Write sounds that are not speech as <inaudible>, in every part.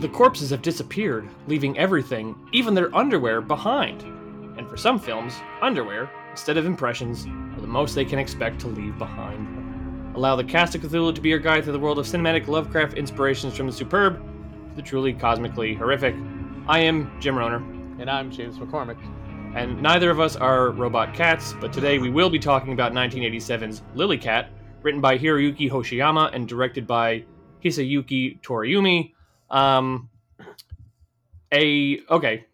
the corpses have disappeared, leaving everything, even their underwear, behind. And for some films, underwear, instead of impressions, are the most they can expect to leave behind. Allow the cast of Cthulhu to be your guide through the world of cinematic Lovecraft inspirations from the superb to the truly cosmically horrific. I am Jim Rohner, And I'm James McCormick. and neither of us are robot cats, but today we will be talking about 1987's Lily Cat, written by Hiroyuki Hoshiyama and directed by Hisayuki Toriumi. Um, a okay,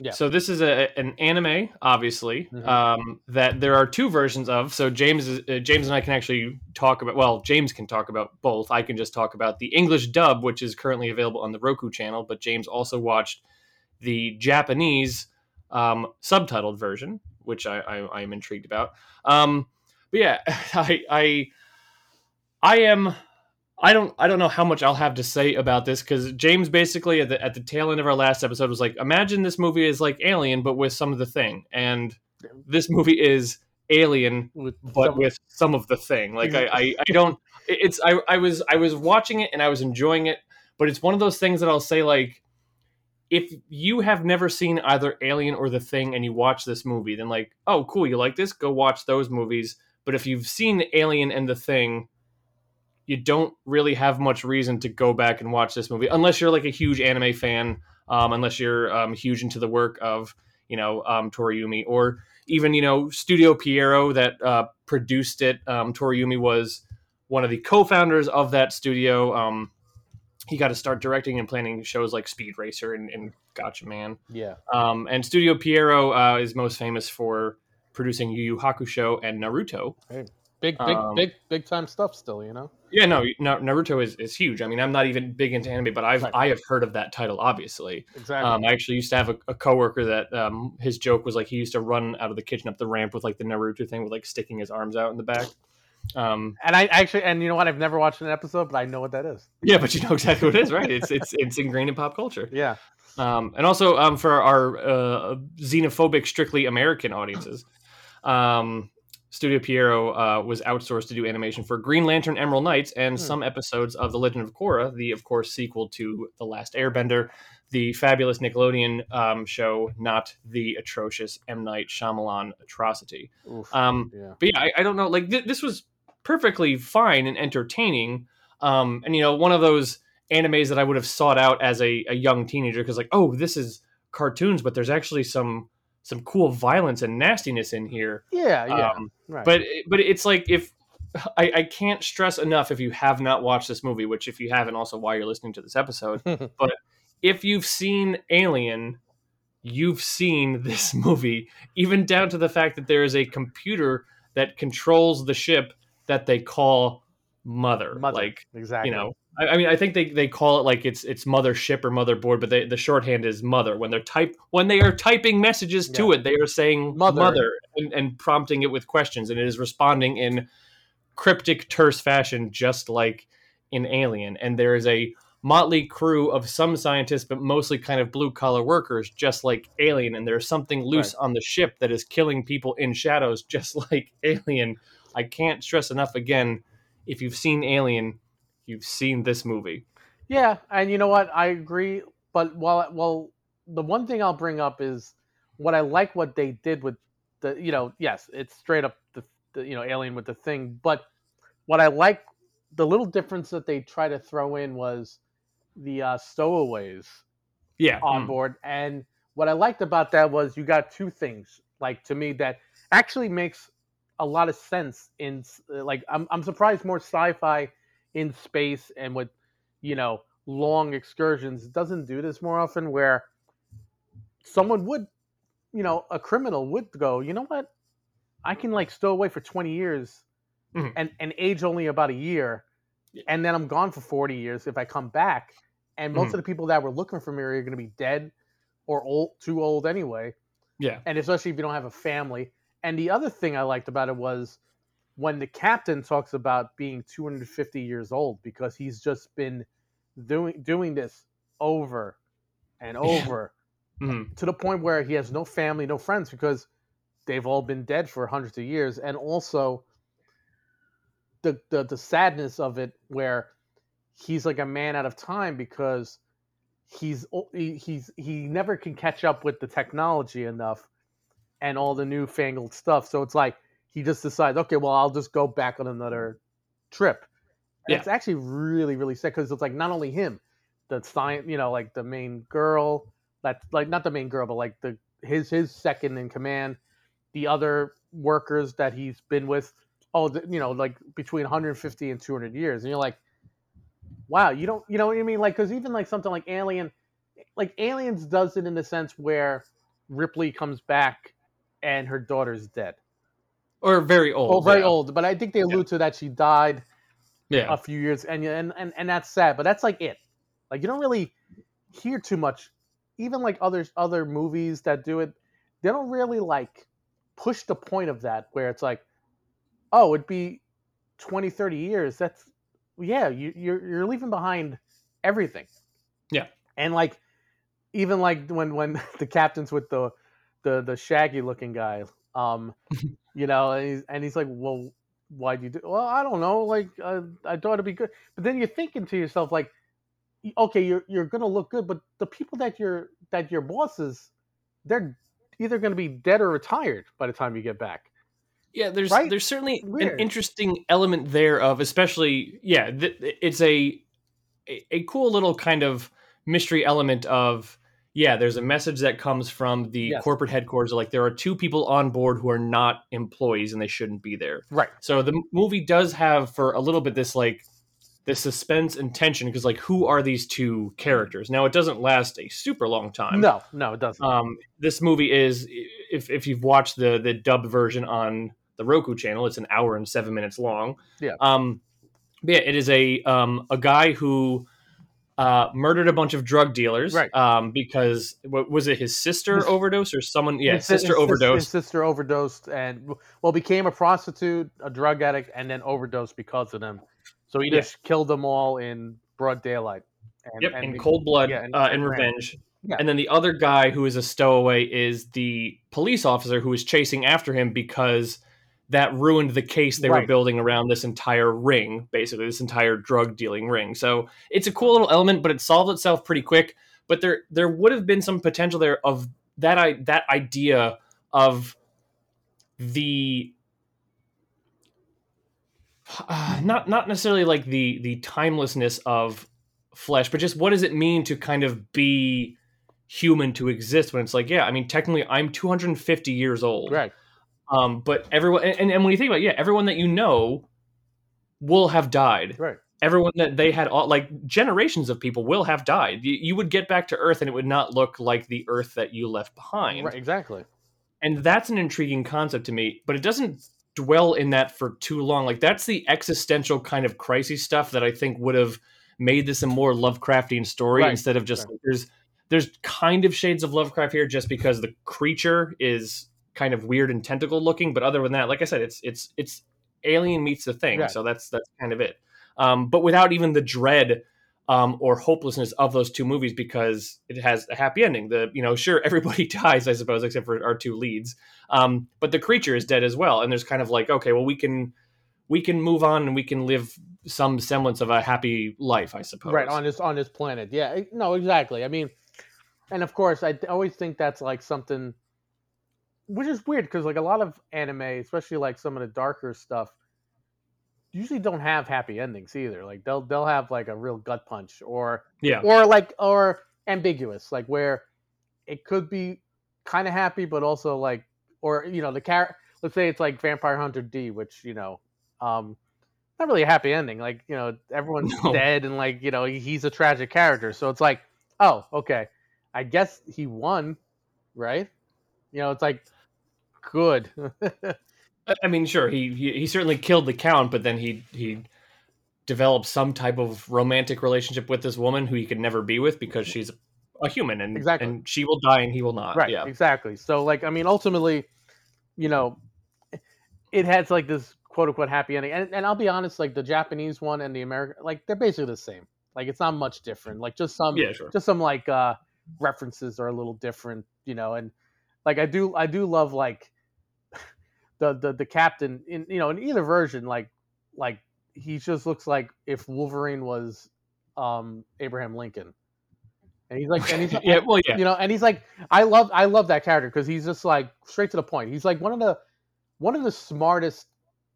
Yeah. So this is a an anime, obviously. Mhm. Um, that there are two versions of. So James is, uh, James and I can actually talk about. Well, James can talk about both. I can just talk about the English dub, which is currently available on the Roku channel. But James also watched the Japanese um, subtitled version, which I, I, I am intrigued about. Um, but yeah, <laughs> I, I I am I don't I don't know how much I'll have to say about this because James basically at the at the tail end of our last episode was like, imagine this movie is like Alien but with some of the thing, and this movie is Alien With but some- with some of the thing. Like I, I, I don't. <laughs> It's I, I was I was watching it and I was enjoying it, but it's one of those things that I'll say like, if you have never seen either Alien or The Thing and you watch this movie, then like, oh cool, you like this? Go watch those movies. But if you've seen Alien and The Thing, you don't really have much reason to go back and watch this movie unless you're like a huge anime fan, um, unless you're um, huge into the work of you know um, Toriumi or even you know Studio Pierrot that uh, produced it. Um, Toriumi was one of the co-founders of that studio. Um, he got to start directing and planning shows like Speed Racer and, and Gatchaman. yeah. Um, and Studio Pierrot uh, is most famous for producing Yu Yu Hakusho and Naruto. Big, big, Um, big, big time stuff still, you know? Yeah, no, Naruto is, is huge. I mean, I'm not even big into anime, but I've Right. I have heard of that title, obviously. Exactly. Um, I actually used to have a, a coworker that um, his joke was like he used to run out of the kitchen up the ramp with like the Naruto thing with like sticking his arms out in the back. Um, and I actually, and you know what? I've never watched an episode, but I know what that is. yeah, but you know exactly what it is, right? It's it's it's ingrained in pop culture. <laughs> Yeah. Um, and also um, for our uh, xenophobic, strictly American audiences, um, Studio Pierrot uh, was outsourced to do animation for Green Lantern Emerald Knights and Hmm. some episodes of The Legend of Korra, the, of course, sequel to The Last Airbender, the fabulous Nickelodeon um, show, not the atrocious M. Night Shyamalan atrocity. Oof. Um, yeah. but yeah, I, I don't know. Like th- this was perfectly fine and entertaining. Um, and you know, one of those animes that I would have sought out as a, a young teenager because like, oh, this is cartoons, but there's actually some some cool violence and nastiness in here. Yeah. Yeah. Um, right. but but it's like if I, I can't stress enough if you have not watched this movie, which if you haven't, also why you're listening to this episode. <laughs> but if you've seen Alien, you've seen this <laughs> movie, even down to the fact that there is a computer that controls the ship that they call Mother. Mother. Like exactly. you know, I, I mean, I think they, they call it like it's it's mothership or motherboard, but they, the shorthand is mother. When they're type when they are typing messages to Yeah. it, they are saying Mother. mother, and, and prompting it with questions, and it is responding in cryptic, terse fashion, just like in Alien. And there is a motley crew of some scientists, but mostly kind of blue collar workers, just like Alien. And there's something loose on the ship that is killing people in shadows, <laughs> just like Alien. I can't stress enough again. If you've seen Alien, you've seen this movie. Yeah, and you know what? I agree. But while well, the one thing I'll bring up is what I like what they did with the you know yes, it's straight up the, the you know Alien with the thing, but what I like the little difference that they try to throw in was the uh, stowaways Yeah. on mm. board, and what I liked about that was you got two things like to me that actually makes a lot of sense in like I'm I'm surprised more sci-fi in space and with you know long excursions doesn't do this more often where someone would you know a criminal would go you know what I can like stow away for 20 years Mhm. and and age only about a year and then I'm gone for 40 years if I come back and most Mhm. of the people that were looking for me are going to be dead or old too old anyway Yeah. and especially if you don't have a family. And the other thing I liked about it was when the captain talks about being 250 years old because he's just been doing doing this over and <laughs> over Mhm. to the point where he has no family, no friends because they've all been dead for hundreds of years, and also the the, the sadness of it where he's like a man out of time because he's he's he never can catch up with the technology enough and all the newfangled stuff. So it's like he just decides, okay, well, I'll just go back on another trip. And Yeah. It's actually really really sick because it's like not only him, the science, you know, like the main girl, that like not the main girl, but like the his his second in command, the other workers that he's been with, oh, the, you know, like between 150 and 200 years, and you're like, wow, you don't, you know what I mean? Like, because even like something like Alien, like Aliens does it in the sense where Ripley comes back and her daughter's dead. Or very oh, old. Oh, very yeah. old, but I think they allude to that she died Yeah, a few years, and and and and that's sad. But that's like it. Like you don't really hear too much. Even like others other movies that do it, they don't really like push the point of that where it's like, oh, it'd be 20, 30 years. That's yeah, you, you're you're leaving behind everything. Yeah. and like even like when when <laughs> the captain's with the the the shaggy looking guy, um, <laughs> you know, and he's, and he's like, well, why'd you do? Well, I don't know. Like, uh, I thought it'd be good. But then you're thinking to yourself, like, okay, you're you're gonna look good, but the people that you're that your bosses, they're either gonna be dead or retired by the time you get back. yeah. There's Right? there's certainly Weird. an interesting element there of especially yeah. Th- it's a, a a cool little kind of mystery element of yeah. There's a message that comes from the Yes. corporate headquarters. Like there are two people on board who are not employees and they shouldn't be there. Right. So the movie does have for a little bit this like this suspense and tension because like who are these two characters? Now it doesn't last a super long time. No, no, it doesn't. Um, this movie is if if you've watched the the dubbed version on the Roku channel, it's an hour and seven minutes long. Yeah. Um, but yeah, it is a um a guy who. Uh, murdered a bunch of drug dealers, Right. Um, because what was it? His sister His- overdosed, or someone? Yeah, His sister his overdosed. His sister overdosed and well became a prostitute, a drug addict, and then overdosed because of them. So he Yeah. just killed them all in broad daylight. And, Yep, and in cold blood yeah, and- uh, in ran. revenge. Yeah. And then the other guy who is a stowaway is the police officer who is chasing after him because that ruined the case they were building around this entire ring, basically this entire drug dealing ring. So it's a cool little element, but it solved itself pretty quick. But there there would have been some potential there of that I that idea of the uh, <sighs> not not necessarily like the the timelessness of flesh, but just what does it mean to kind of be human to exist when it's like, yeah, I mean, technically I'm 250 years old. Right. Um, but everyone, and, and when you think about it, yeah, everyone that you know will have died. Right. Everyone that they had, all, like generations of people will have died. You, you would get back to Earth and it would not look like the Earth that you left behind. Right. Exactly. And that's an intriguing concept to me, but it doesn't dwell in that for too long. Like that's the existential kind of crisis stuff that I think would have made this a more Lovecraftian story Right, instead of just right. there's there's kind of shades of Lovecraft here just because the creature is kind of weird and tentacle looking, but other than that, like I said, it's it's it's alien meets the thing. Right. So that's that's kind of it. Um, but without even the dread um, or hopelessness of those two movies because it has a happy ending. The you know sure <laughs> everybody dies I suppose except for our two leads, um, but the creature is dead as well. And there's kind of like okay, well we can we can move on and we can live some semblance of a happy life, I suppose. Right on this on this planet. Yeah. No. Exactly. I mean, and of course, I always think that's like something, which is weird because like a lot of anime, especially like some of the darker stuff, usually don't have happy endings either. Like they'll they'll have like a real gut punch or yeah, or like or ambiguous, like where it could be kind of happy, but also like or you know the character. Let's say it's like Vampire Hunter D, which you know, um, not really a happy ending. Like you know everyone's <laughs> No. dead and like you know he's a tragic character. So it's like, oh okay, I guess he won, right? You know, it's like good. <laughs> I- mean sure he, he he certainly killed the count, but then he he developed some type of romantic relationship with this woman who he could never be with because she's a human and Exactly. and she will die and he will not. right Yeah. exactly so like i mean ultimately you know it has like this quote unquote happy ending and, and i'll be honest like the japanese one and the american like they're basically the same like it's not much different like just some Yeah, sure. just some like uh references are a little different you know and like i do i do love like the the, the captain in you know in either version like like he just looks like if wolverine was um abraham lincoln and he's like, and he's <laughs> yeah, well, yeah, you know, and he's like, I love, I love that character because he's just like straight to the point. He's like one of the, one of the smartest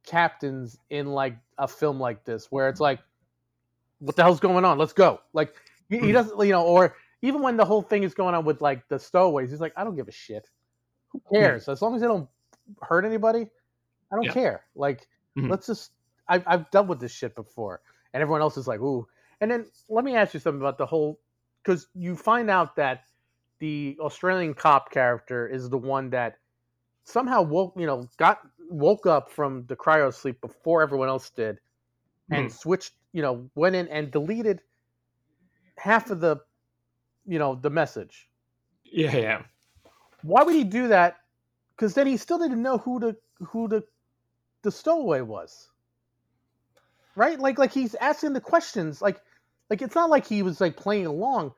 captains in like a film like this, where it's like, what the hell's going on? Let's go. Like he, he Mhm. doesn't, you know, or even when the whole thing is going on with like the stowaways, he's like, I don't give a shit. Who cares? As long as they don't hurt anybody, I don't Yeah. care. Like, Mhm. let's just. I've I've dealt with this shit before, and everyone else is like, ooh. And then let me ask you something about the whole, because you find out that the Australian cop character is the one that somehow woke, you know, got woke up from the cryo sleep before everyone else did, and switched, you know, went in and deleted half of the, you know, the message. yeah, yeah. Why would he do that? Because then he still didn't know who the who the the stowaway was. Right? Like like he's asking the questions. Like like it's not like he was like playing along.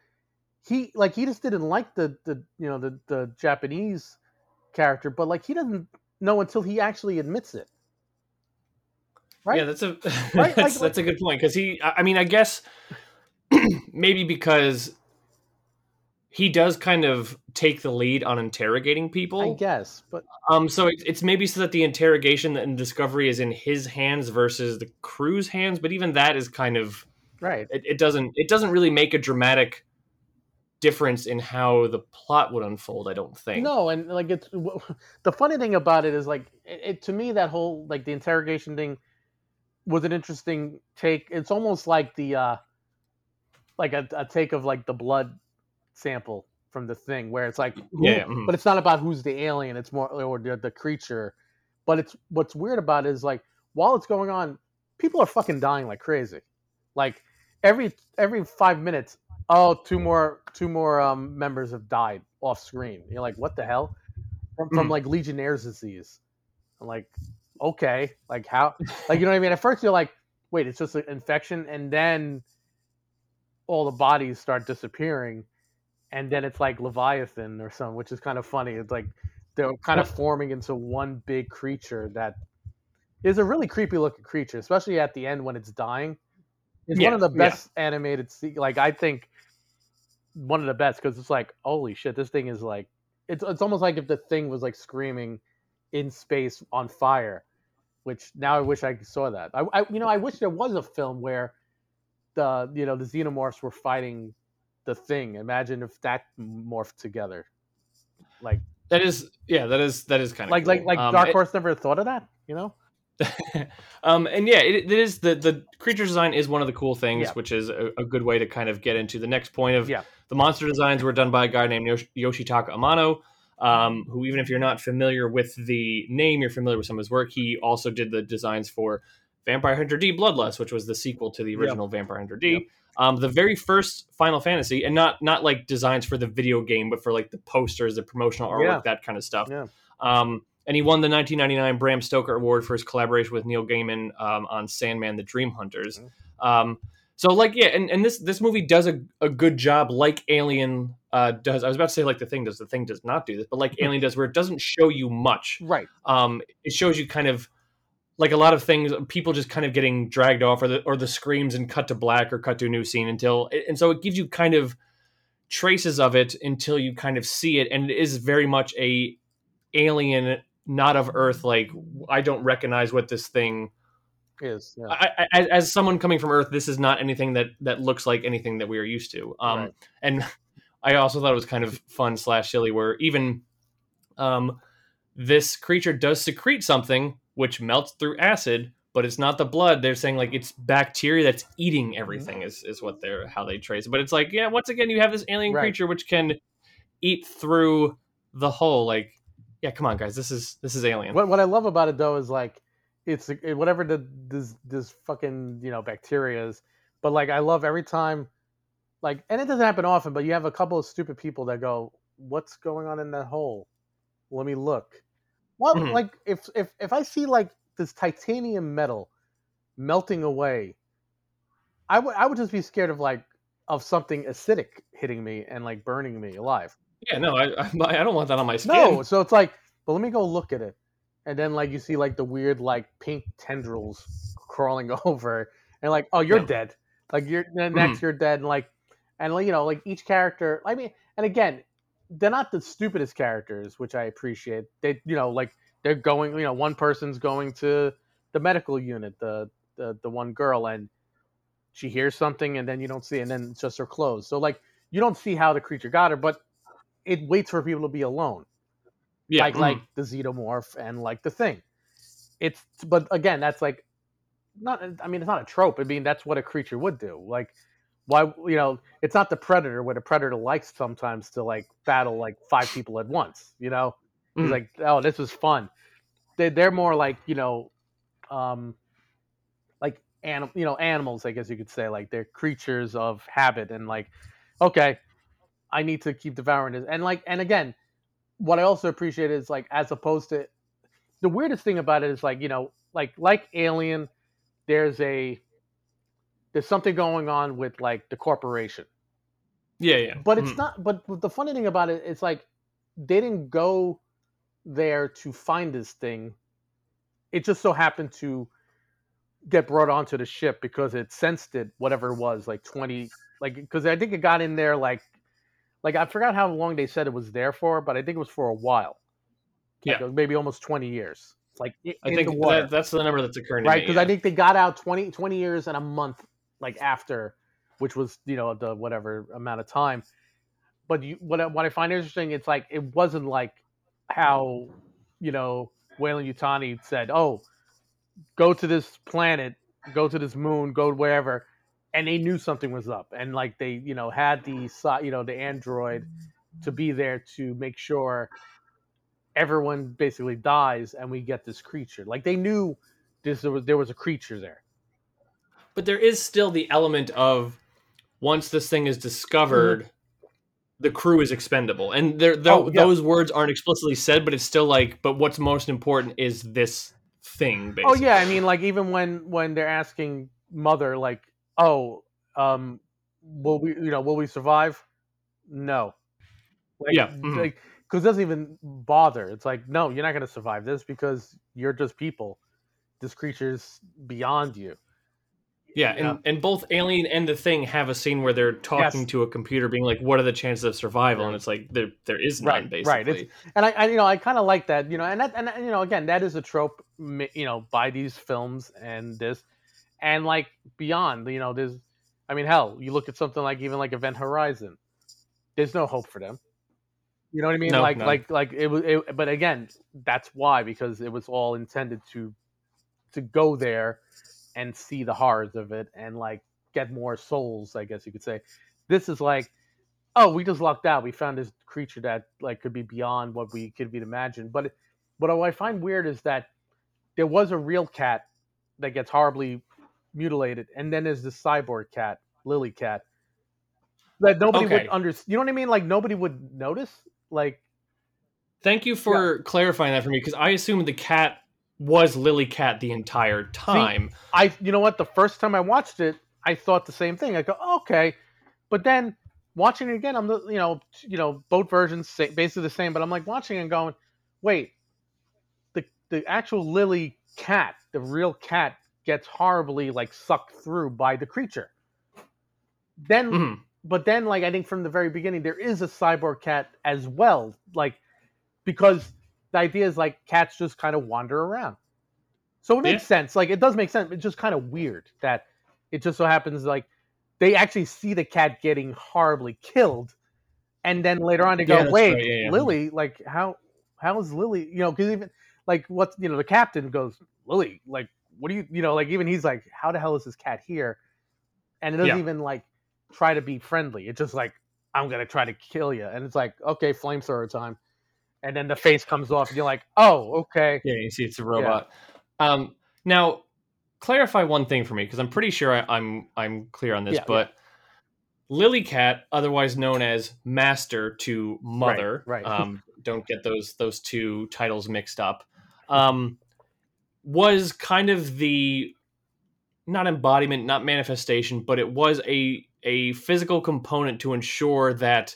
He like he just didn't like the the you know the the Japanese character, but like he doesn't know until he actually admits it. Right? Yeah, that's a <laughs> Right, that's, like- that's a good point because he. I mean, I guess <clears throat> maybe because he does kind of take the lead on interrogating people. I guess, but Um, so it, it's maybe so that the interrogation and discovery is in his hands versus the crew's hands. But even that is kind of right. it, it doesn't it doesn't really make a dramatic difference in how the plot would unfold. I don't think. No, and like it's the funny thing about it is like it, it to me that whole like the interrogation thing was an interesting take. It's almost like the uh like a, a take of like the blood sample from the thing where it's like who- Yeah, mhm. but it's not about who's the alien, it's more or the, the creature. But it's what's weird about it is like while it's going on, people are fucking dying like crazy. Like every every five minutes, oh, two more two more um, members have died off screen. You're like, what the hell? From, from Mhm. like Legionnaire's disease. I'm like, okay, like how? Like you know what I mean? At first you're like, wait, it's just an infection, and then all the bodies start disappearing, and then it's like Leviathan or something, which is kind of funny. It's like they're kind of forming into one big creature that is a really creepy looking creature, especially at the end when it's dying. It's one of the yeah. best animated. Se- like I think one of the best because it's like holy shit, this thing is like it's it's almost like if the thing was like screaming in space on fire. Which now I wish I saw that. I, I you know I wish there was a film where the you know the xenomorphs were fighting the thing. Imagine if that morphed together. Like that is yeah, that is that is kind of like like like um, Dark it- Horse never thought of that, you know? <laughs> um, and yeah, it, it is the the creature design is one of the cool things, Yeah. which is a, a good way to kind of get into the next point of Yeah. the monster designs were done by a guy named Yosh- Yoshitaka Amano, um, who even if you're not familiar with the name, you're familiar with some of his work. He also did the designs for Vampire Hunter D Bloodlust, which was the sequel to the Yep. original Vampire Hunter D. Yep. Um, the very first Final Fantasy, and not not like designs for the video game, but for like the posters, the promotional artwork, Yeah. that kind of stuff. Yeah. Um, and he won the 1999 Bram Stoker Award for his collaboration with Neil Gaiman um, on Sandman: The Dream Hunters. Mm-hmm. Um, so, like, yeah, and, and this this movie does a, a good job, like Alien uh, does. I was about to say like the thing does. The thing does not do this, but like Alien does, where it doesn't show you much. Right. Um, it shows you kind of like a lot of things, people just kind of getting dragged off, or the or the screams and cut to black or cut to a new scene until, and so it gives you kind of traces of it until you kind of see it, and it is very much a alien, not of Earth. Like I don't recognize what this thing. Is yeah. I, I, as- as someone coming from Earth, this is not anything that that looks like anything that we are used to. Um, Right. and I also thought it was kind of fun slash silly, where even um, this creature does secrete something which melts through acid, but it's not the blood. They're saying like it's bacteria that's eating mm-hmm. everything is is what they're how they trace it. But it's like yeah, once again you have this alien Right. creature which can eat through the hull. Like yeah, come on guys, this is this is alien. What what I love about it though is like it's it, whatever the this this fucking you know bacteria is, but like I love every time, like and it doesn't happen often, but you have a couple of stupid people that go, "What's going on in that hole? Let me look." What Mhm. like if if if I see like this titanium metal melting away, I would I would just be scared of like of something acidic hitting me and like burning me alive. Yeah, no, I <laughs> I, I don't want that on my skin. No, so it's like, but let me go look at it, and then like you see like the weird like pink tendrils crawling <laughs> over, and like, oh, you're Yeah. dead. Like you're next, you're dead, and like, and you know, like each character. I mean, and again, they're not the stupidest characters, which I appreciate. They, you know, like they're going. You know, one person's going to the medical unit, the the the one girl, and she hears something, and then you don't see, and then it's just her clothes. So like you don't see how the creature got her, but it waits for people to be alone. Yeah, like mhm. like the xenomorph and like the thing. It's but again, that's like not. I mean, it's not a trope. I mean, that's what a creature would do. Like why you know it's not the predator where the predator likes sometimes to like battle like five people at once. You know, he's Mhm. like, oh, this was fun. They they're more like you know, um, like anim- you know animals. I guess you could say like they're creatures of habit and like, okay, I need to keep devouring this. And like and again, what I also appreciate is like as opposed to the weirdest thing about it is like you know like like Alien, there's a there's something going on with like the corporation yeah, yeah. but it's Mhm. not but the funny thing about it it's like they didn't go there to find this thing it just so happened to get brought onto the ship because it sensed it whatever it was like 20 like because i think it got in there like like i forgot how long they said it was there for but i think it was for a while Like, Yeah. maybe almost 20 years like i- think that, that's the number that's occurring. right because yeah. i think they got out 20, 20 years and a month like after which was you know the whatever amount of time. But you what I, what I find interesting it's like it wasn't like how you know Weyland-Yutani said oh go to this planet go to this moon go wherever and they knew something was up. And like they you know had the you know the android to be there to make sure everyone basically dies and we get this creature. Like they knew this there was there was a creature there but there is still the element of once this thing is discovered the crew is expendable and there Oh, yeah. those words aren't explicitly said but it's still like but what's most important is this thing basically. Oh yeah, I mean, like even when when they're asking mother, like, oh, um, will we, you know, will we survive? No. Like, Yeah, mhm. like because it doesn't even bother. It's like, no, you're not gonna survive this because you're just people. This creature's beyond you. Yeah and, Yeah. and both alien and the thing have a scene where they're talking Yes. to a computer being like what are the chances of survival and it's like there there is none Right, basically right. It's- And I, I you know, I kind of like that, you know, and that, and you know, again, that is a trope, you know, by these films and this, and like beyond, you know, there's, I mean, hell, you look at something like even like Event Horizon, there's no hope for them. You know what I mean? No, like, none. like, like it was, it, but again, that's why because it was all intended to, to go there, and see the horrors of it and like get more souls, I guess you could say. This is like oh, we just lucked out. We found this creature that like could be beyond what we could be imagined. But but what I find weird is that there was a real cat that gets horribly mutilated, and then there's this cyborg cat, Lily Cat, that nobody Okay. would understand. You know what I mean? Like nobody would notice. Like thank you for clarifying that for me because i assumed the cat was lily cat the entire time I, you know what? The first time I watched it, I thought the same thing. I go, okay, but then watching it again, I'm the, you know, you know, both versions say, basically the same. But I'm like watching and going, wait, the the actual Lily cat, the real cat, gets horribly like sucked through by the creature. Then, Mhm. but then, like I think from the very beginning, there is a cyborg cat as well, like because the idea is like cats just kind of wander around. So it makes sense. Like it does make sense. It's just kind of weird that it just so happens like they actually see the cat getting horribly killed, and then later on they go, Yeah, "Wait, right, yeah, yeah. Lily, like how how is Lily? You know, because even like what you know, the captain goes, Lily, like what do you you know, like even he's like, how the hell is this cat here? And it doesn't Yeah. even like try to be friendly. It's just like I'm gonna try to kill you, and it's like okay, flamethrower time, and then the face comes off, and you're like, oh, okay, Yeah, you see, it's a robot. Um, now, clarify one thing for me because I'm pretty sure I, I'm I'm clear on this. Yeah, yeah. but Lily Cat, otherwise known as Master to Mother, right. Um, <laughs> don't get those those two titles mixed up. Um, was kind of the not embodiment, not manifestation, but it was a a physical component to ensure that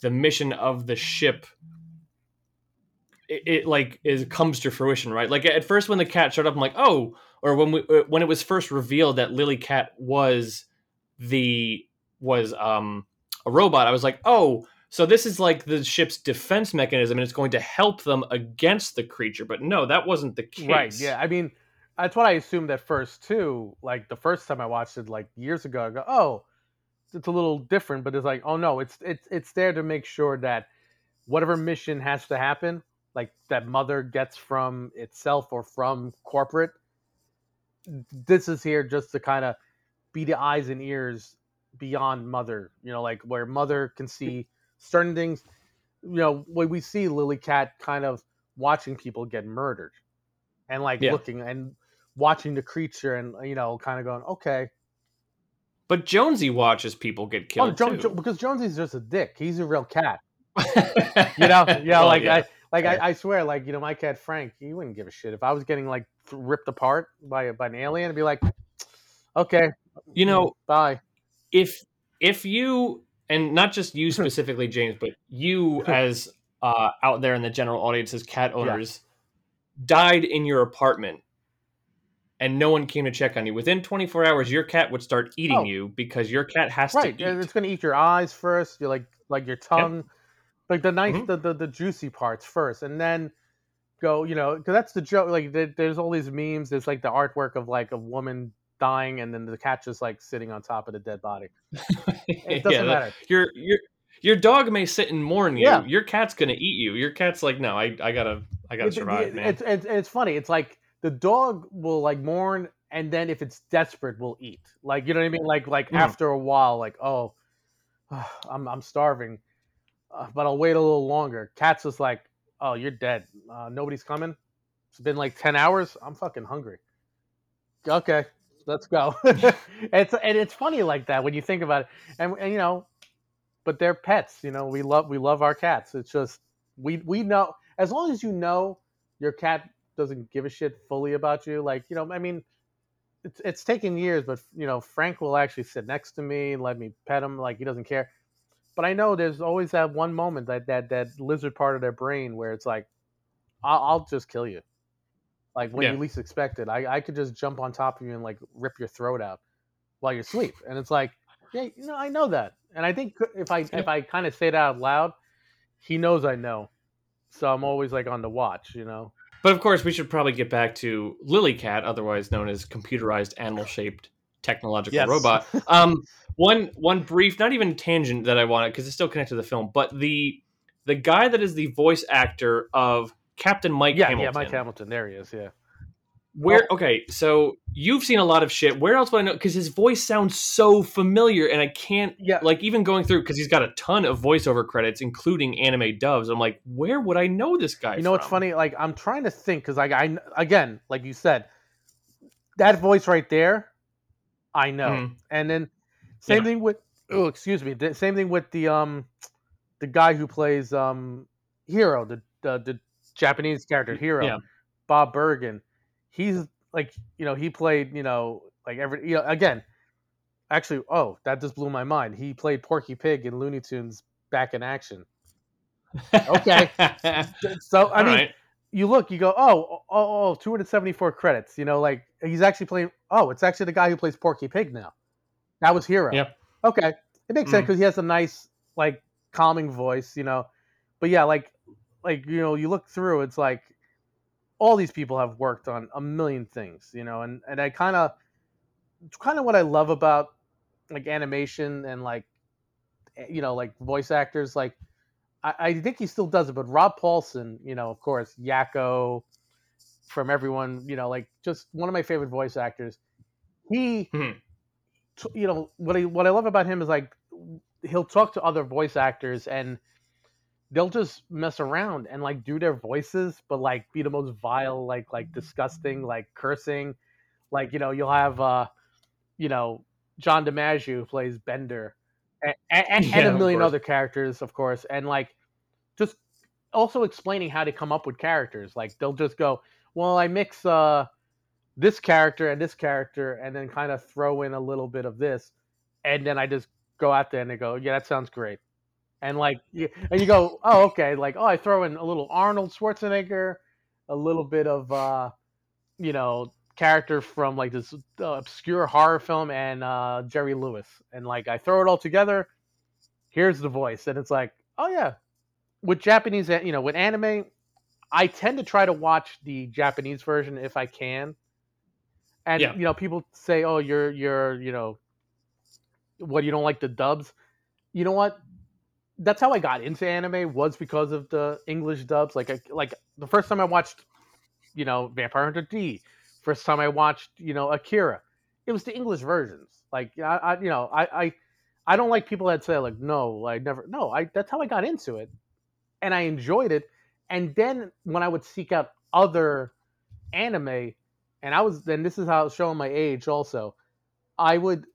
the mission of the ship it, it like is comes to fruition, right? Like at first when the cat showed up, I'm like, oh, or when we uh, when it was first revealed that Lily Cat was the was um a robot, I was like, oh, so this is like the ship's defense mechanism, and it's going to help them against the creature. But no, that wasn't the case. Right. Yeah. I mean, that's what I assumed at first too. Like the first time I watched it, like years ago, I go, oh, it's a little different, but it's like, oh no, it's it's it's there to make sure that whatever mission has to happen, like that mother gets from itself or from corporate, this is here just to kind of be the eyes and ears beyond mother. You know, like where mother can see certain things. You know, when we see Lily Cat kind of watching people get murdered, and like Yeah. looking and watching the creature, and you know, kind of going, okay, But Jonesy watches people get oh, killed Jo- too. Jo- because Jonesy's just a dick. He's a real cat. <laughs> You know, yeah, Well, like yeah. I. Like I, I swear, like you know, my cat Frank, he wouldn't give a shit if I was getting like ripped apart by by an alien. I'd be like, okay, you know, bye. if if you and not just you <clears throat> specifically, James, but you <laughs> as uh, out there in the general audience as cat owners died in your apartment and no one came to check on you within 24 hours your cat would start eating Oh. you because your cat has right to eat it's going to eat your eyes first you're like like your tongue like the nice Mhm. the, the the juicy parts first and then go you know because that's the joke like there, there's all these memes there's like the artwork of like a woman dying and then the cat just like sitting on top of the dead body. It <laughs> doesn't Yeah, matter. your your your dog may sit and mourn you. Yeah. your cat's gonna eat you. Your cat's like no i, I gotta i gotta It- survive it- man. it's, it's it's funny. It's like the dog will like mourn and then if it's desperate will eat. Like you know what i mean? Like like Mhm. after a while like oh <sighs> i'm i'm starving uh, but i'll wait a little longer. Cat's just like oh you're dead. Uh, nobody's coming. It's been like 10 hours. I'm fucking hungry. Okay let's go. <laughs> It's and it's funny like that when you think about it. And, and you know but they're pets you know we love we love our cats. It's just we we know as long as you know your cat doesn't give a shit fully about you like you know i mean it's it's taken years but you know frank will actually sit next to me and let me pet him. Like he doesn't care but i know there's always that one moment that that that lizard part of their brain where it's like i'll, I'll just kill you. Like when Yeah. you least expect it I, I could just jump on top of you and like rip your throat out while you're asleep. And it's like yeah you know i know that. And i think if i if i kind of say it out loud he knows i know. So i'm always like on the watch you know? But of course, we should probably get back to Lily Cat, otherwise known as computerized animal-shaped technological Yes. robot. <laughs> Um, one one brief, not even tangent that I wanted because it's still connected to the film, but the the guy that is the voice actor of Captain Mike yeah Hamilton. yeah mike hamilton there he is yeah Where okay, so you've seen a lot of shit. Where else would I know? Because his voice sounds so familiar, and I can't yeah like even going through because he's got a ton of voiceover credits, including anime dubs. I'm like, where would I know this guy? you know what's funny like i'm trying to think because like i again like you said that voice right there i know Mhm. and then same Yeah. thing with oh excuse me the, same thing with the um the guy who plays um Hiro the the, the japanese character Hiro Yeah. bob bergen he's like you know he played you know like every you know again actually oh that just blew my mind he played porky pig in looney tunes back in action Okay. <laughs> so i All mean right. you look, you go, oh, oh, oh, 274 credits. You know, like he's actually playing. Oh, it's actually the guy who plays Porky Pig now. That was Hiro. Yep. Okay, it makes sense Mhm. because he has a nice, like, calming voice. You know, but yeah, like, like you know, you look through, it's like all these people have worked on a million things. You know, and and I kind of, it's kind of what I love about like animation and like, eh, you know, like voice actors, like. I, I think he still does it, but Rob Paulsen, you know, of course, Yakko, from everyone, you know, like just one of my favorite voice actors. He, Mhm. t- you know, what I what I love about him is like he'll talk to other voice actors and they'll just mess around and like do their voices, but like be the most vile, like like disgusting, like cursing, like you know, you'll have, uh you know, John DiMaggio who plays Bender, and, <laughs> and, and a million other characters, of course, and like just also explaining how to come up with characters. Like they'll just go, well, I mix uh this character and this character, and then kind of throw in a little bit of this, and then I just go out there and they go, yeah, that sounds great. And like, you, and you go, oh, okay. Like, oh, I throw in a little Arnold Schwarzenegger, a little bit of, uh, you know, character from like this uh, obscure horror film, and uh, Jerry Lewis, and like I throw it all together, here's the voice, and it's like, oh yeah. With Japanese, you know, with anime, I tend to try to watch the Japanese version if I can. And Yeah. you know, people say, "Oh, you're you're you know, what you don't like the dubs." You know what? That's how I got into anime was because of the English dubs. Like I, like the first time I watched, you know, Vampire Hunter D. First time I watched, you know, Akira. It was the English versions. Like I, I you know, I, I I don't like people that say like, no, I never. No, I. That's how I got into it, and I enjoyed it. And then when I would seek out other anime, and I was then this is how I was showing my age. Also, I would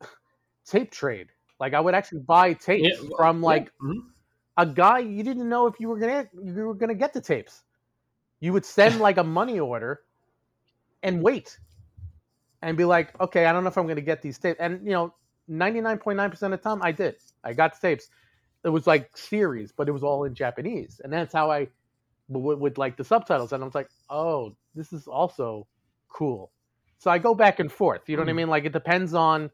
<laughs> tape trade. Like I would actually buy tapes Yeah, from like Yeah. Mhm. a guy you didn't know if you were gonna you were gonna get the tapes. You would send <laughs> like a money order and wait and be like, okay, I don't know if I'm gonna get these tapes. And you know, 99.9% of the time I did. I got the tapes. It was like series, but it was all in Japanese. And that's how I with, with like the subtitles. And I was like, oh, this is also cool. So I go back and forth. You know what I Mm. mean? Like it depends on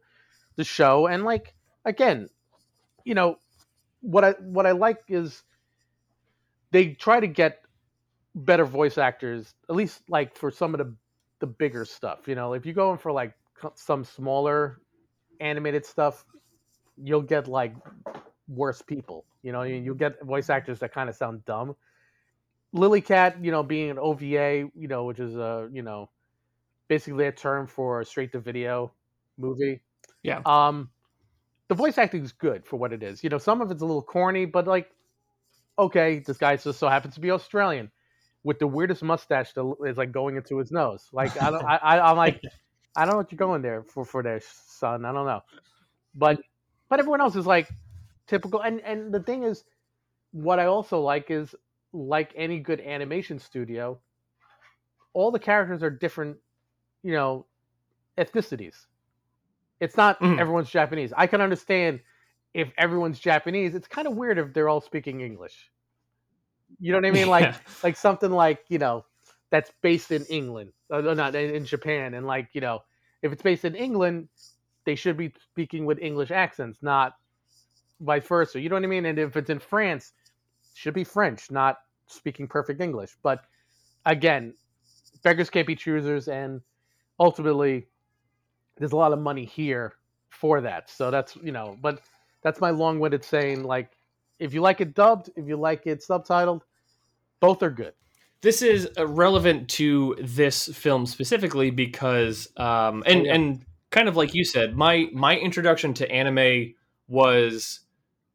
the show. And like again, you know, what I what I like is they try to get better voice actors, at least like for some of the the bigger stuff. You know, if you go in for like some smaller animated stuff, you'll get like worse people. You know, you- you'll get voice actors that kind of sound dumb. Lily Cat, you know, being an OVA, you know, which is a you know basically a term for a straight to video movie. Yeah. Um, the voice acting is good for what it is. You know, some of it's a little corny, but like, okay, this guy just so happens to be Australian with the weirdest mustache that is like going into his nose. Like, I don't, I, I, I'm like, I don't know what you're going there for for there, son. I don't know, but but everyone else is like typical. And and the thing is, what I also like is like any good animation studio, all the characters are different, you know, ethnicities. It's not Mhm. everyone's Japanese. I can understand if everyone's Japanese. It's kind of weird if they're all speaking English. You know what I mean? Like Yeah. <laughs> like something like you know that's based in England, uh, not in, Japan, and like you know if it's based in England, they should be speaking with English accents, not vice versa. You know what I mean? And if it's in France, should be French, not speaking perfect English. But again, beggars can't be choosers, and ultimately, there's a lot of money here for that. So that's you know, but that's my long-winded saying. Like, if you like it dubbed, if you like it subtitled, both are good. this is uh, relevant to this film specifically because um and Oh, yeah. and kind of like you said my my introduction to anime was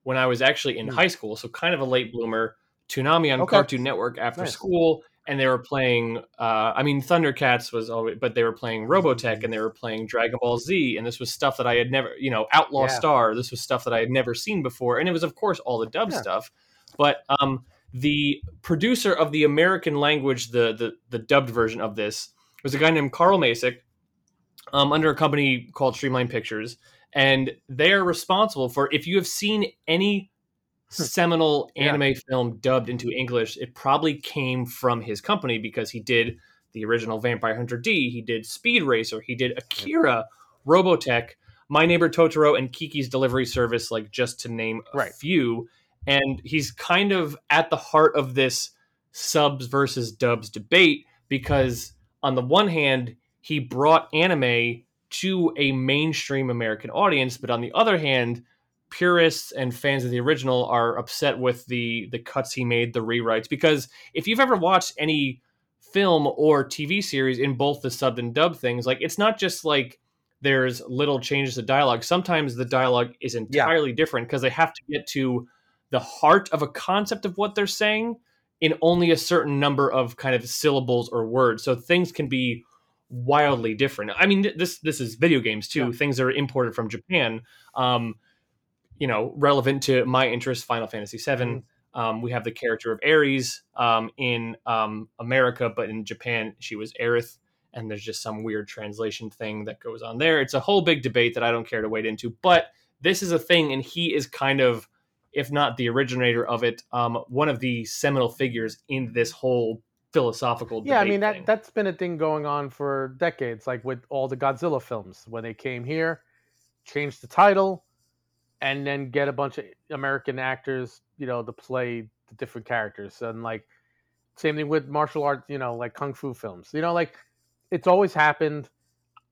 when i was actually in Hmm. high school so kind of a late bloomer Toonami on Okay. cartoon network after Nice. school and they were playing uh i mean thundercats was always but they were playing robotech and they were playing dragon ball z and this was stuff that i had never you know outlaw Yeah. star this was stuff that i had never seen before and it was of course all the dub Yeah. stuff but um the producer of the American language, the the, the dubbed version of this, was a guy named Carl Macek, um, under a company called Streamline Pictures, and they are responsible for if you have seen any seminal Hmm. Yeah. anime film dubbed into English, it probably came from his company because he did the original Vampire Hunter D, he did Speed Racer, he did Akira, Robotech, My Neighbor Totoro, and Kiki's Delivery Service, like just to name a Right. few. And he's kind of at the heart of this subs versus dubs debate because, on the one hand, he brought anime to a mainstream American audience, but on the other hand, purists and fans of the original are upset with the the cuts he made, the rewrites. Because if you've ever watched any film or TV series in both the sub and dub things, like it's not just like there's little changes to dialogue. Sometimes the dialogue is entirely different because they have to get to the heart of a concept of what they're saying in only a certain number of kind of syllables or words. So things can be wildly different. I mean, this this is video games too. Yeah. Things that are imported from Japan. Um, you know, relevant to my interest, Final Fantasy VII. Mm-hmm. Um, we have the character of Aeris um, in um, America, but in Japan she was Aerith, and there's just some weird translation thing that goes on there. It's a whole big debate that I don't care to wade into, but this is a thing, and he is kind of, if not the originator of it, um, one of the seminal figures in this whole philosophical. Yeah, I mean that thing. that's been a thing going on for decades, like with all the Godzilla films. When they came here, changed the title, and then get a bunch of American actors, you know, to play the different characters. And like same thing with martial arts, you know, like kung fu films. You know, like it's always happened.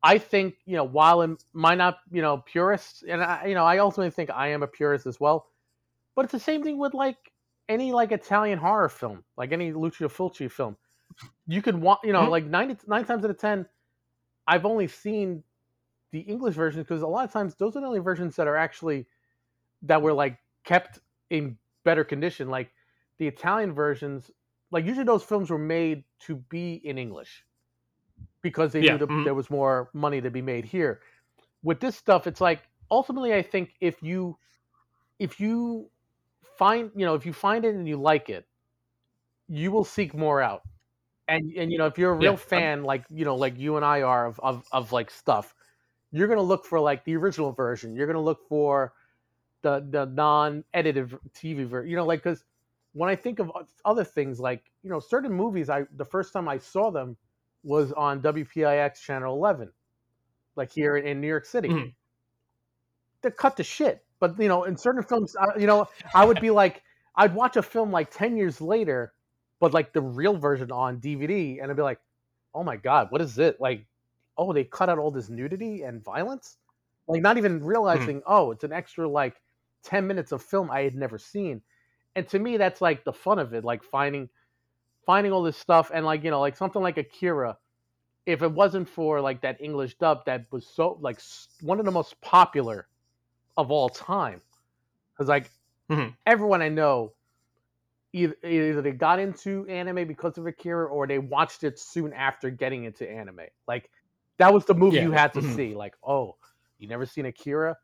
I think, you know, while it might not, you know, purists, and I, you know, I ultimately think I am a purist as well. But it's the same thing with like any like Italian horror film, like any Lucio Fulci film. You could want, you know, Mhm. like 90, nine times out of 10, I've only seen the English version because a lot of times those are the only versions that are actually that were like kept in better condition. Like the Italian versions, like usually those films were made to be in English because they Yeah, knew that mhm. there was more money to be made here. With this stuff, it's like ultimately, I think if you if you find you know if you find it and you like it, you will seek more out. And and you know if you're a real Yeah, I'm- fan, like you know like you and I are of of, of like stuff, you're gonna look for like the original version. You're gonna look for the the non-edited TV version. You know, like because when I think of other things, like you know, certain movies, I the first time I saw them was on WPIX channel 11, like here in, New York City. Mhm. They're cut to shit, but you know, in certain films, I, you know, I would be like, I'd watch a film like 10 years later, but like the real version on DVD, and I'd be like, oh my god, what is it? Like, oh, they cut out all this nudity and violence, like not even hmm. realizing, oh, it's an extra like 10 minutes of film I had never seen. And to me, that's like the fun of it, like finding finding all this stuff and like, you know, like something like Akira, if it wasn't for like that English dub that was so like one of the most popular of all time. Cuz like Mhm. everyone I know either, either they got into anime because of Akira or they watched it soon after getting into anime. Like that was the movie Yeah, you had to mhm. see. Like, oh, you never seen Akira?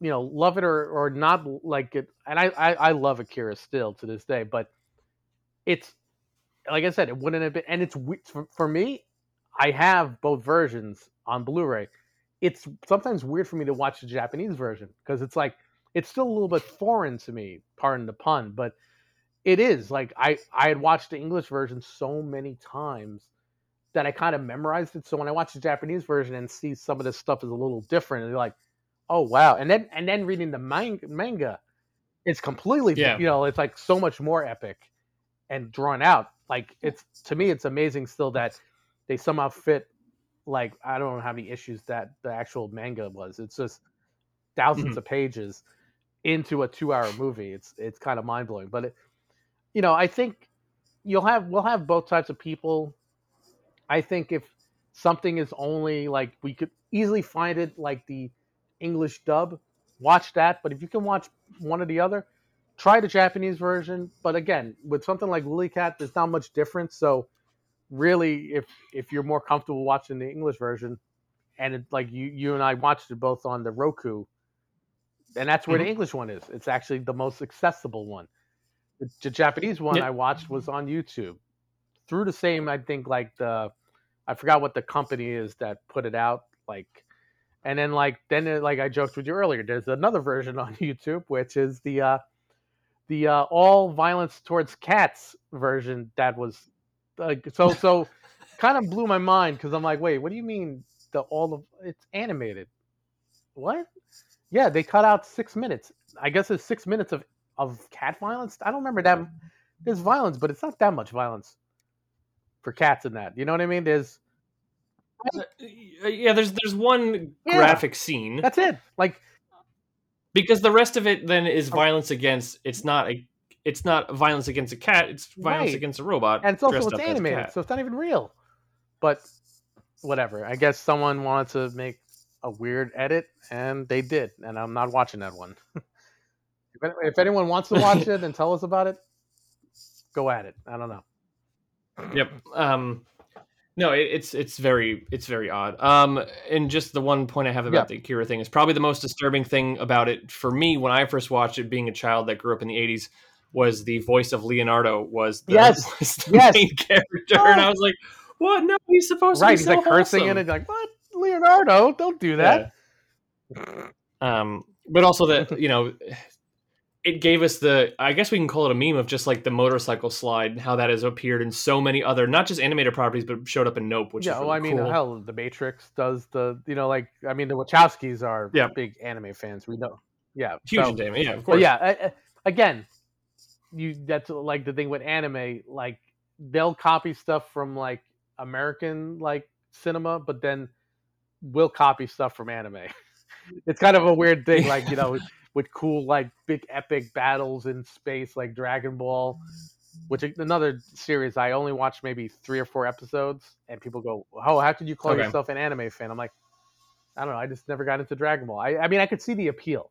You know, love it or or not like it. And I I, I love Akira still to this day, but it's like I said, it wouldn't have been. And it's for, for me. I have both versions on Blu-ray. It's sometimes weird for me to watch the Japanese version because it's like it's still a little bit foreign to me. Pardon the pun, but it is like I I had watched the English version so many times that I kind of memorized it. So when I watch the Japanese version and see some of this stuff is a little different, you're like, oh wow. And then and then reading the manga, manga it's completely Yeah. you know it's like so much more epic and drawn out. Like it's to me, it's amazing still that they somehow fit like I don't know how many issues that the actual manga was. It's just 1000s Mhm. of pages into a two-hour movie. It's it's kind of mind blowing. But it, you know, I think you'll have we'll have both types of people. I think if something is only like we could easily find it like the English dub, watch that. But if you can watch one or the other, try the Japanese version. But again, with something like Lily Cat, there's not much difference. So really, if if you're more comfortable watching the English version, and it, like you you and I watched it both on the Roku, and that's where Mhm. the English one is. It's actually the most accessible one. The, the Japanese one Yeah. I watched was on YouTube through the same. I think like the I forgot what the company is that put it out. Like, and then like then it, like I joked with you earlier. There's another version on <laughs> YouTube which is the uh, the uh, all violence towards cats version that was like so so kind of blew my mind because I'm like, wait, what do you mean the all of it's animated? What? Yeah, they cut out six minutes. I guess it's six minutes of of cat violence. I don't remember that. There's violence, but it's not that much violence for cats in that. You know what I mean? There's Uh, yeah, there's there's one Yeah. graphic scene that's it. Like because the rest of it then is Oh. violence against. It's not a. It's not violence against a cat. It's violence Right. against a robot. and it's also it's up as a animated, so it's not even real. But whatever. I guess someone wanted to make a weird edit, and they did. And I'm not watching that one. <laughs> if, if anyone wants to watch it and tell us about it, go at it. I don't know. Yep. Um, no, it, it's it's very it's very odd. Um, and just the one point I have about the Akira thing is probably the most disturbing thing about it for me when I first watched it, being a child that grew up in the '80s, was the voice of Leonardo was the, Yes. <laughs> was the Yes. main character, and I was like, "What? No, he's supposed Right? to be He's so like cursing in wholesome." it, like what? Leonardo, don't do that. Um, but also that you know, it gave us the I guess we can call it a meme of just like the motorcycle slide, and how that has appeared in so many other not just animated properties, but showed up in Nope, which yeah, is well, I mean, cool. hell, the Matrix does the, you know, like, I mean, the Wachowskis are Yeah. big anime fans. We know. yeah, huge so- entertainment. Yeah, of course. yeah, uh, uh, again, you that's like the thing with anime. Like they'll copy stuff from like American like cinema, but then we'll copy stuff from anime. <laughs> it's kind of a weird thing, like you <laughs> know, with cool like big epic battles in space, like Dragon Ball. Which another series I only watched maybe three or four episodes, and people go, "Oh, how could you call Okay. yourself an anime fan?" I'm like, I don't know. I just never got into Dragon Ball. I, I mean, I could see the appeal.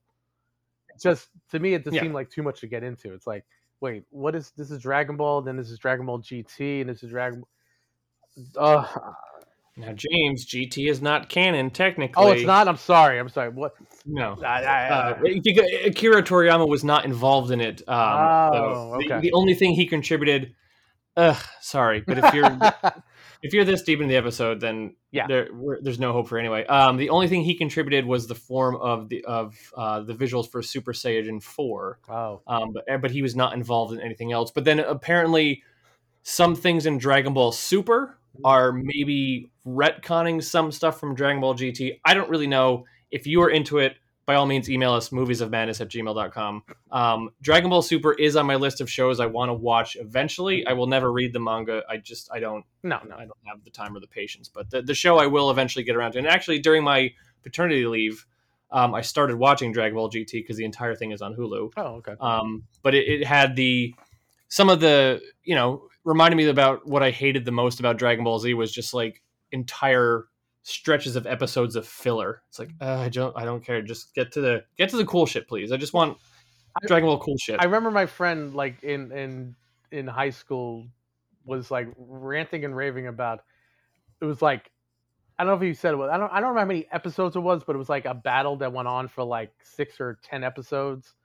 Just to me, it just Yeah. seemed like too much to get into. It's like, wait, what is this? Is Dragon Ball? Then this is Dragon Ball GT, and this is Dragon. Uh, Now, James, GT is not canon technically. oh, it's not. I'm sorry. I'm sorry. What? No. I, I, Uh, Akira Toriyama was not involved in it. Um, Oh. The- okay. the, only thing he contributed. Ugh, sorry, but if you're <laughs> if you're this deep into the episode, then Yeah. there, we're, there's no hope for anyway. Um, the only thing he contributed was the form of the of uh, the visuals for Super Saiyan Four. oh, Um, but but he was not involved in anything else. But then apparently, some things in Dragon Ball Super are maybe retconning some stuff from Dragon Ball GT. I don't really know. If you are into it, by all means, email us moviesofmadness at gmail.com. Um, Dragon Ball Super is on my list of shows I want to watch eventually. I will never read the manga. I just I don't no, no, I don't have the time or the patience. But the, the show I will eventually get around to. And actually, during my paternity leave, um, I started watching Dragon Ball GT because the entire thing is on Hulu. Oh, okay. Um, but it, it had the some of the you know reminded me about what I hated the most about Dragon Ball Z was just like entire stretches of episodes of filler. It's like uh, I don't I don't care. Just get to the get to the cool shit, please. I just want Dragon Ball cool shit. I remember my friend like in in in high school was like ranting and raving about. It was like I don't know if you said it was. I don't. I don't remember how many episodes it was, but it was like a battle that went on for like six or ten episodes.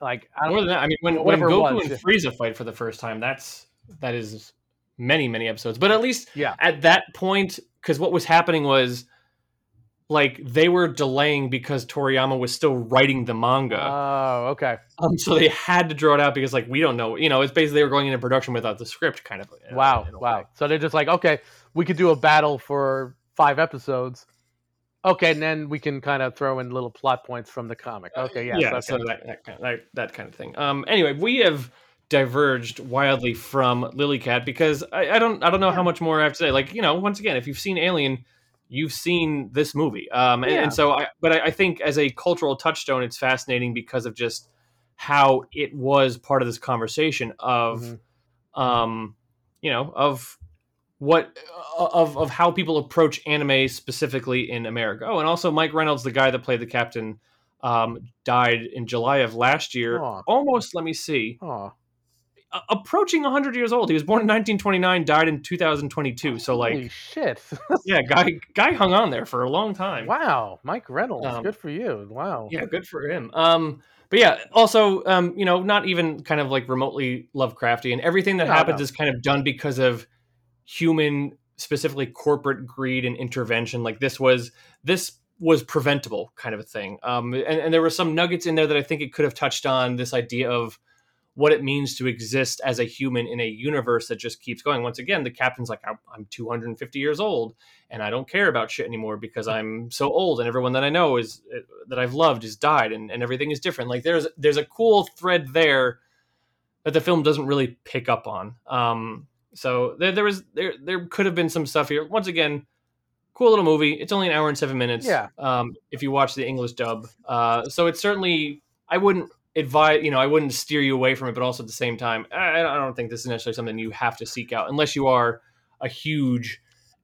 Like I More don't. than that, I mean, when, when Goku and. Frieza fight for the first time, that's that is many many episodes. But at least Yeah. at that point, because what was happening was like they were delaying because Toriyama was still writing the manga. Oh, okay. Um, so they had to draw it out because, like, we don't know. You know, it's basically they were going into production without the script, kind of. uh, Wow, wow. way. So they're just like, okay, we could do a battle for five episodes. Okay, and then we can kind of throw in little plot points from the comic. Okay, yeah. okay. So that that kind, that that kind of thing. Um. Anyway, we have diverged wildly from Lilycat because I, I don't I don't know how much more I have to say. Like, you know, once again, if you've seen Alien, you've seen this movie. Um. And, Yeah. and so, I but I, I think as a cultural touchstone, it's fascinating because of just how it was part of this conversation of. Mhm. um, you know, of what of of how people approach anime specifically in America. Oh, and also Mike Reynolds, the guy that played the captain, um, died in July of last year. Aw. Almost, let me see, Oh, a- approaching 100 years old. He was born in 1929, died in 2022. So, like, holy shit! <laughs> yeah, guy guy hung on there for a long time. wow, Mike Reynolds, Um, good for you. Wow. Yeah, good for him. Um, but yeah, also, um, you know, not even kind of like remotely Lovecrafty, and Everything that No, happens no. is kind of done because of human, specifically corporate greed and intervention. Like this was this was preventable, kind of a thing. Um, and, and there were some nuggets in there that I think it could have touched on this idea of what it means to exist as a human in a universe that just keeps going. Once again, the captain's like, I'm, I'm 250 years old and I don't care about shit anymore because I'm so old and everyone that I know is uh, that I've loved has died and, and everything is different. Like there's there's a cool thread there that the film doesn't really pick up on. Um, so there, there was there there could have been some stuff here. Once again, cool little movie. It's only an hour and seven minutes. Yeah. Um, if you watch the English dub, uh, so it's certainly I wouldn't advise you know I wouldn't steer you away from it, but also at the same time, I, I don't think this is necessarily something you have to seek out unless you are a huge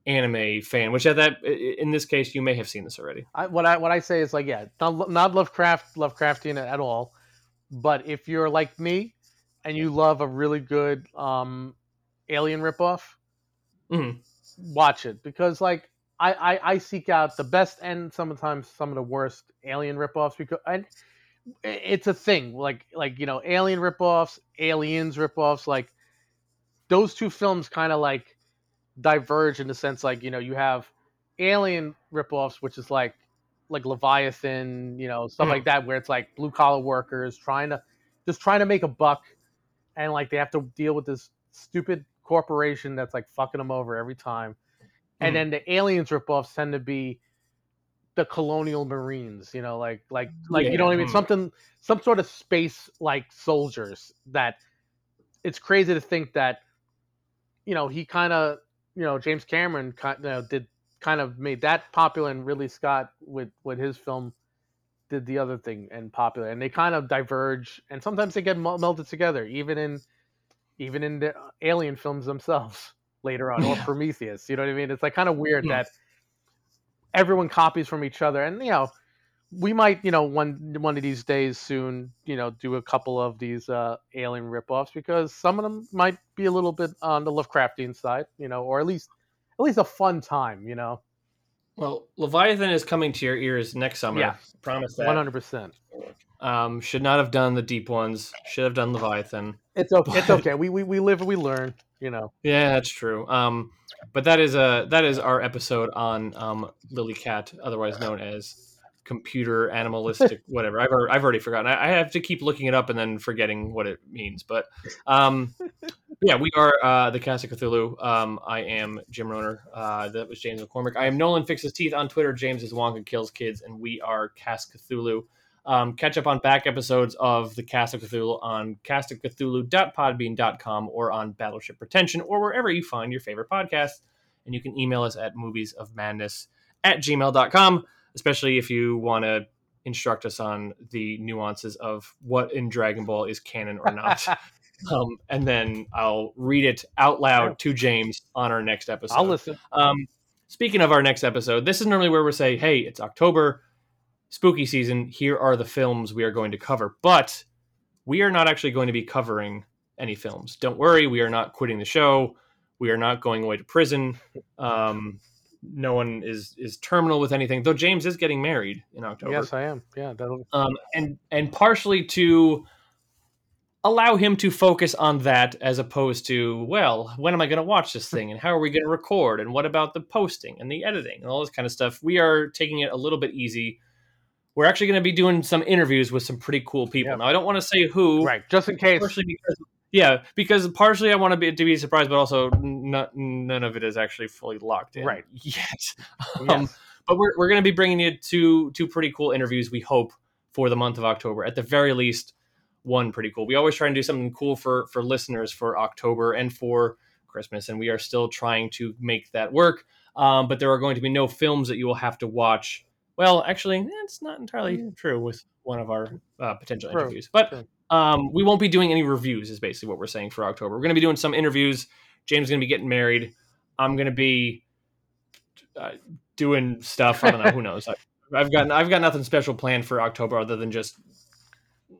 anime fan. Which at that in this case, you may have seen this already. I, what I what I say is like, yeah, not not Lovecraft Lovecraftian at all, but if you're like me and you love a really good um, alien ripoff, Mhm. watch it because like I, I I seek out the best and sometimes some of the worst alien ripoffs because and it's a thing like like you know alien ripoffs, aliens ripoffs like those two films kind of like diverge in the sense like you know you have alien ripoffs which is like like leviathan you know stuff Mhm. like that where it's like blue collar workers trying to just trying to make a buck and like they have to deal with this stupid corporation that's like fucking them over every time and Mhm. then the aliens ripoffs tend to be the colonial marines you know like like like Yeah, you know what i mean? Something some sort of space like soldiers that it's crazy to think that you know he kind of you know james cameron kind you know, did kind of made that popular and ridley scott with with his film did the other thing and popular and they kind of diverge and sometimes they get mel- melded together even in even in the uh, alien films themselves <laughs> later on or prometheus you know what i mean? It's like kind of weird that everyone copies from each other and you know we might you know one one of these days soon you know do a couple of these uh alien ripoffs because some of them might be a little bit on the lovecraftian side you know or at least at least a fun time you know Well, Leviathan is coming to your ears next summer. Yeah. Promise that. 100% Um, should not have done the deep ones. Should have done Leviathan. it's okay it's okay we, we we live and we learn you know Yeah, that's true. Um, but that is a that is our episode on um, Lily Cat, otherwise known as computer animalistic <laughs> whatever. I've already, I've already forgotten. I, I have to keep looking it up and then forgetting what it means. But um, yeah, we are uh, the Cast of Cthulhu. Um, I am Jim Roner. Uh, that was James McCormick. I am Nolan Fixes Teeth on Twitter. James is Wonka Kills Kids, and we are Cast Cthulhu. Um, catch up on back episodes of the Cast of Cthulhu on castofcthulhu.podbean.com or on Battleship Pretension or wherever you find your favorite podcast. And you can email us at moviesofmadness at gmail.com, especially if you want to instruct us on the nuances of what in Dragon Ball is canon or not. <laughs> um, and then I'll read it out loud to James on our next episode. i'll listen Um, speaking of our next episode, this is normally where we say, "Hey, it's October, spooky season. Here are the films we are going to cover." But we are not actually going to be covering any films. Don't worry, we are not quitting the show. We are not going away to prison. Um, no one is is terminal with anything. Though James is getting married in October yes i am yeah that'll um, and and partially to allow him to focus on that as opposed to well when am i going to watch this thing and how are we going to record and what about the posting and the editing and all this kind of stuff we are taking it a little bit easy we're actually going to be doing some interviews with some pretty cool people. Yeah. now i don't want to say who right just in case. partially because yeah because partially i want to be to be surprised but also n- none of it is actually fully locked in. Right. <laughs> yet um, yes. but we're, we're going to be bringing you two two pretty cool interviews we hope for the month of october. At the very least one pretty cool. We always try and do something cool for for listeners for october and for christmas and we are still trying to make that work. Um, but there are going to be no films that you will have to watch well actually it's not entirely true with one of our uh, potential True, interviews but um, we won't be doing any reviews is basically what we're saying for october we're going to be doing some interviews james is going to be getting married i'm going to be uh, doing stuff. I don't know. Who knows? <laughs> I, I've got I've got nothing special planned for October other than just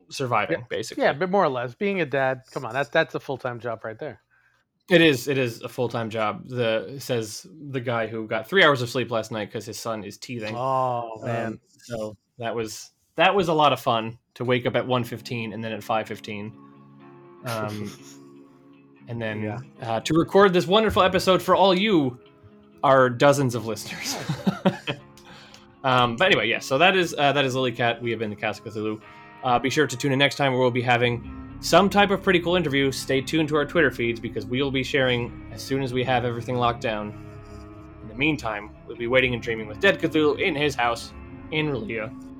surviving, basically. yeah but more or less being a dad come on that's that's a full-time job right there It is. It is a full time job. The says the guy who got three hours of sleep last night because his son is teething. oh man Um, so that was that was a lot of fun to wake up at 1.15 and then at five fifteen, um, <laughs> and then Yeah. uh, to record this wonderful episode for all you, our dozens of listeners. <laughs> um, but anyway, yes. so that is uh, that is Lily Cat. We have been the Cast of Cthulhu. Uh, be sure to tune in next time where we'll be having some type of pretty cool interview. Stay tuned to our Twitter feeds because we will be sharing as soon as we have everything locked down. In the meantime, we'll be waiting and dreaming with Dead Cthulhu in his house in R'lyeh.